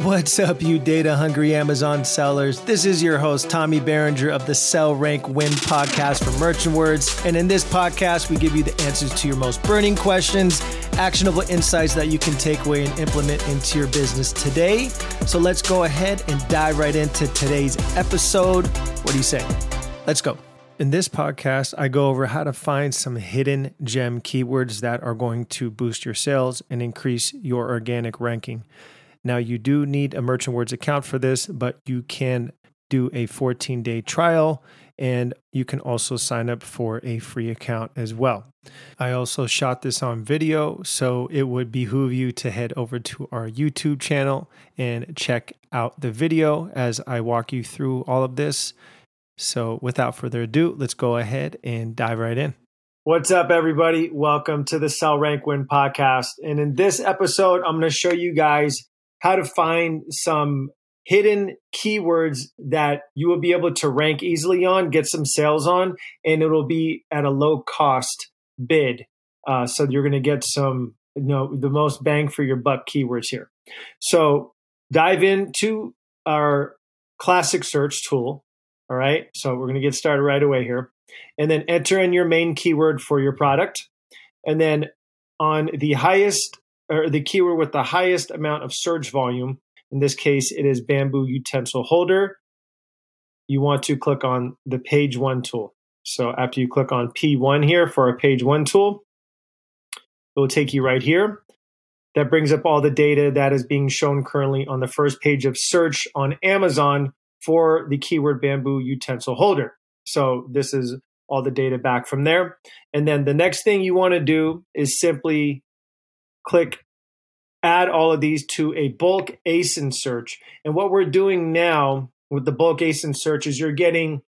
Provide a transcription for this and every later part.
What's up, you data hungry Amazon sellers? This is your host, Tommy Berenger of the Sell Rank Win podcast from Merchant Words. And in this podcast, we give you the answers to your most burning questions, actionable insights that you can take away and implement into your business today. So let's go ahead and dive right into today's episode. What do you say? Let's go. In this podcast, I go over how to find some hidden gem keywords that are going to boost your sales and increase your organic ranking. Now, you do need a Merchant Words account for this, but you can do a 14 day trial and you can also sign up for a free account as well. I also shot this on video, so it would behoove you to head over to our YouTube channel and check out the video as I walk you through all of this. So, without further ado, let's go ahead and dive right in. What's up, everybody? Welcome to the Sell Rank Win podcast. And in this episode, I'm going to show you guys how to find some hidden keywords that you will be able to rank easily on, get some sales on, and it'll be at a low cost bid. Uh, so you're going to get some, you know, the most bang for your buck keywords here. So dive into our classic search tool. All right. So we're going to get started right away here. And then enter in your main keyword for your product. And then on the highest or the keyword with the highest amount of search volume. In this case, it is bamboo utensil holder. You want to click on the page one tool. So after you click on P1 here for a page one tool, it will take you right here. That brings up all the data that is being shown currently on the first page of search on Amazon for the keyword bamboo utensil holder. So this is all the data back from there. And then the next thing you want to do is simply click add all of these to a bulk ASIN search. And what we're doing now with the bulk ASIN search is you're getting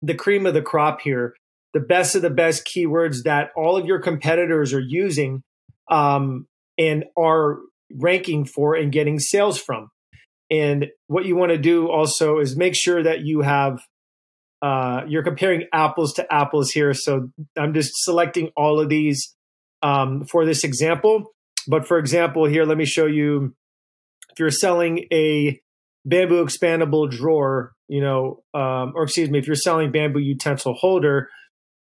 the cream of the crop here, the best of the best keywords that all of your competitors are using um, and are ranking for and getting sales from. And what you want to do also is make sure that you have uh, you're comparing apples to apples here. So I'm just selecting all of these um, for this example. But for example, here, let me show you if you're selling a bamboo expandable drawer, you know, um, or excuse me, if you're selling bamboo utensil holder,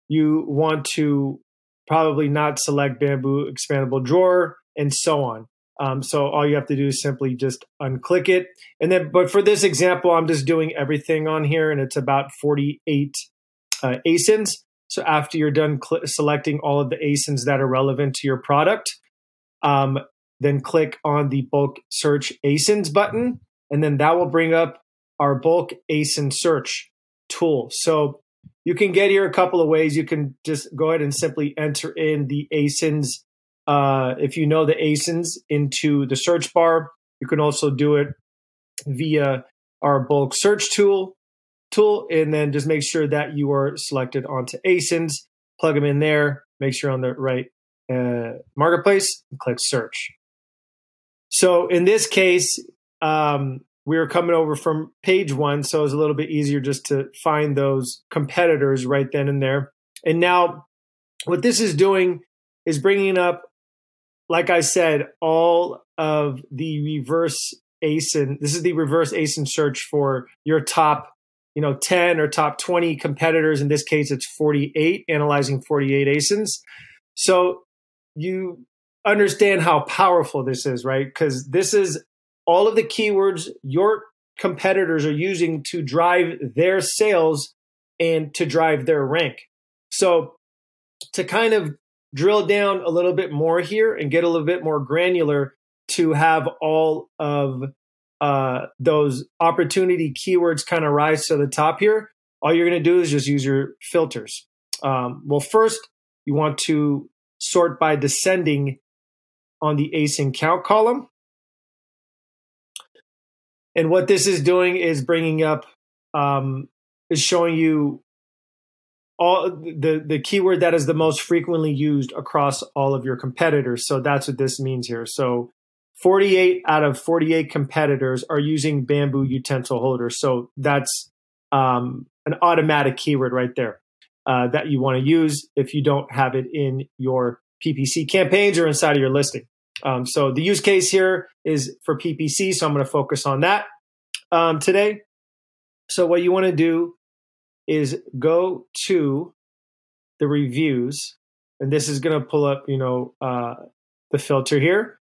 you want to probably not select bamboo expandable drawer and so on. Um, so all you have to do is simply just unclick it. And then, but for this example, I'm just doing everything on here and it's about 48 uh, ASINs. So after you're done cl- selecting all of the ASINs that are relevant to your product, um, then click on the bulk search ASINs button, and then that will bring up our bulk ASIN search tool. So you can get here a couple of ways. You can just go ahead and simply enter in the ASINs. Uh, if you know the ASINs into the search bar, you can also do it via our bulk search tool tool, and then just make sure that you are selected onto ASINs. Plug them in there. Make sure on the right uh, marketplace and click search. So in this case, um, we were coming over from page one, so it was a little bit easier just to find those competitors right then and there. And now, what this is doing is bringing up, like I said, all of the reverse ASIN. This is the reverse ASIN search for your top you know 10 or top 20 competitors. In this case it's 48 analyzing 48 asins so you understand how powerful this is right? Because this is all of the keywords your competitors are using to drive their sales and to drive their rank. So to kind of drill down a little bit more here and get a little bit more granular to have all of uh, those opportunity keywords kind of rise to the top here, all you're going to do is just use your filters. Um, well, first, you want to sort by descending on the ASIN count column. And what this is doing is bringing up, um, is showing you all the, the keyword that is the most frequently used across all of your competitors. So that's what this means here. So 48 out of 48 competitors are using bamboo utensil holders. So that's um, an automatic keyword right there uh, that you want to use if you don't have it in your PPC campaigns or inside of your listing. Um, so the use case here is for PPC, so I'm going to focus on that um, today. So what you want to do is go to the reviews, and this is going to pull up, you know, uh, the filter here.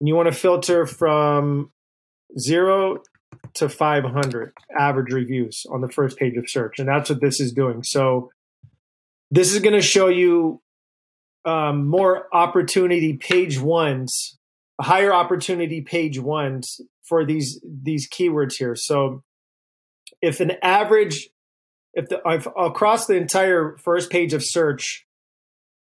And you want to filter from zero to 500 average reviews on the first page of search, and that's what this is doing. So this is going to show you um, more opportunity page ones, higher opportunity page ones for these these keywords here. So if an average, if the if across the entire first page of search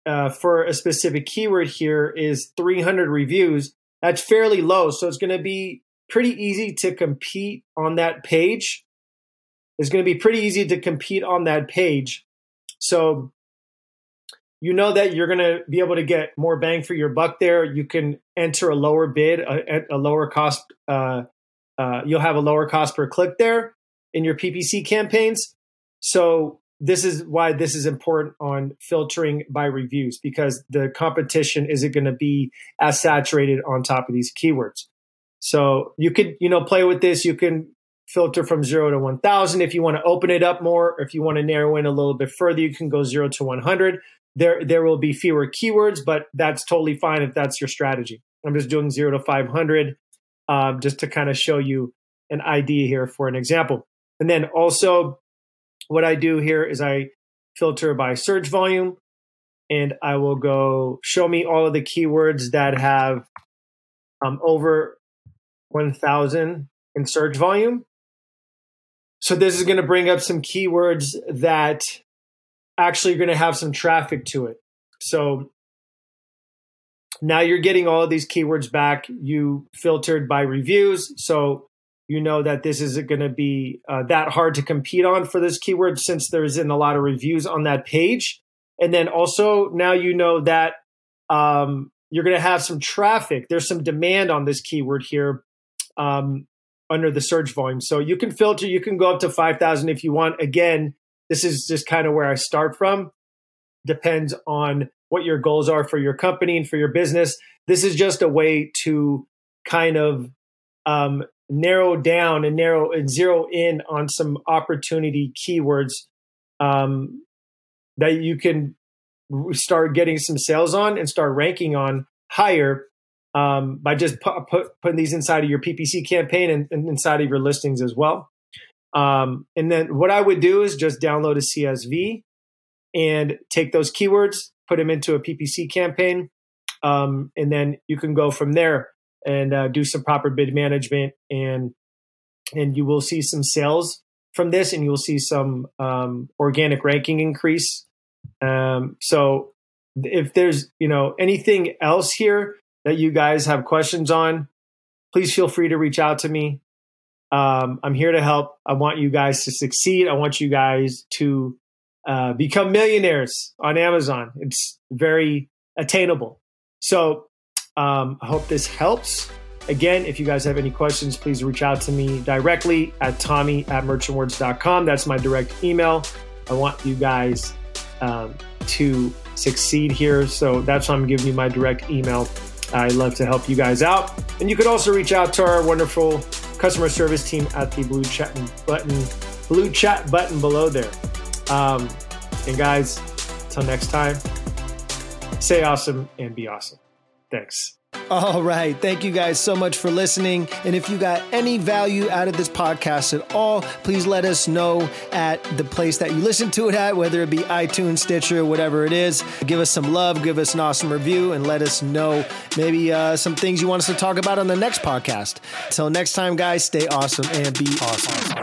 uh, for a specific keyword here is 300 reviews, that's fairly low. So it's going to be pretty easy to compete on that page. It's going to be pretty easy to compete on that page. So you know that you're going to be able to get more bang for your buck there. You can enter a lower bid, a, a lower cost. Uh, uh, you'll have a lower cost per click there in your PPC campaigns. So this is why this is important on filtering by reviews because the competition isn't going to be as saturated on top of these keywords. So you could, you know, play with this. You can filter from zero to 1000. If you want to open it up more, or if you want to narrow in a little bit further, you can go zero to 100 there there will be fewer keywords, but that's totally fine if that's your strategy. I'm just doing zero to 500 um, just to kind of show you an idea here for an example. And then also, what I do here is I filter by search volume, and I will go show me all of the keywords that have um, over 1,000 in search volume. So this is going to bring up some keywords that actually are going to have some traffic to it. So now you're getting all of these keywords back. You filtered by reviews. So you know that this isn't going to be uh, that hard to compete on for this keyword since there isn't a lot of reviews on that page. And then also now you know that um, you're going to have some traffic. There's some demand on this keyword here um, under the search volume. So you can filter, you can go up to 5,000 if you want. Again, this is just kind of where I start from. Depends on what your goals are for your company and for your business. This is just a way to kind of um, narrow down and narrow and zero in on some opportunity keywords um, that you can start getting some sales on and start ranking on higher um, by just put, putting these inside of your PPC campaign and, and, inside of your listings as well. Um, and then what I would do is just download a CSV and take those keywords, put them into a PPC campaign, um, and then you can go from there and uh, do some proper bid management, and and you will see some sales from this, and you will see some um, organic ranking increase. Um, so if there's you know anything else here that you guys have questions on, please feel free to reach out to me. Um, I'm here to help. I want you guys to succeed. I want you guys to uh, become millionaires on Amazon. It's very attainable. So um, I hope this helps. Again, if you guys have any questions, please reach out to me directly at tommy at merchantwords.com. That's my direct email. I want you guys um, to succeed here. So that's why I'm giving you my direct email. I love to help you guys out. And you could also reach out to our wonderful customer service team at the blue chat button, blue chat button below there. Um, and guys, until next time, stay awesome and be awesome. Thanks. All right. Thank you guys so much for listening. And if you got any value out of this podcast at all, please let us know at the place that you listen to it at, whether it be iTunes, Stitcher, whatever it is. Give us some love, give us an awesome review, and let us know maybe uh, some things you want us to talk about on the next podcast. Until next time, guys, stay awesome and be awesome.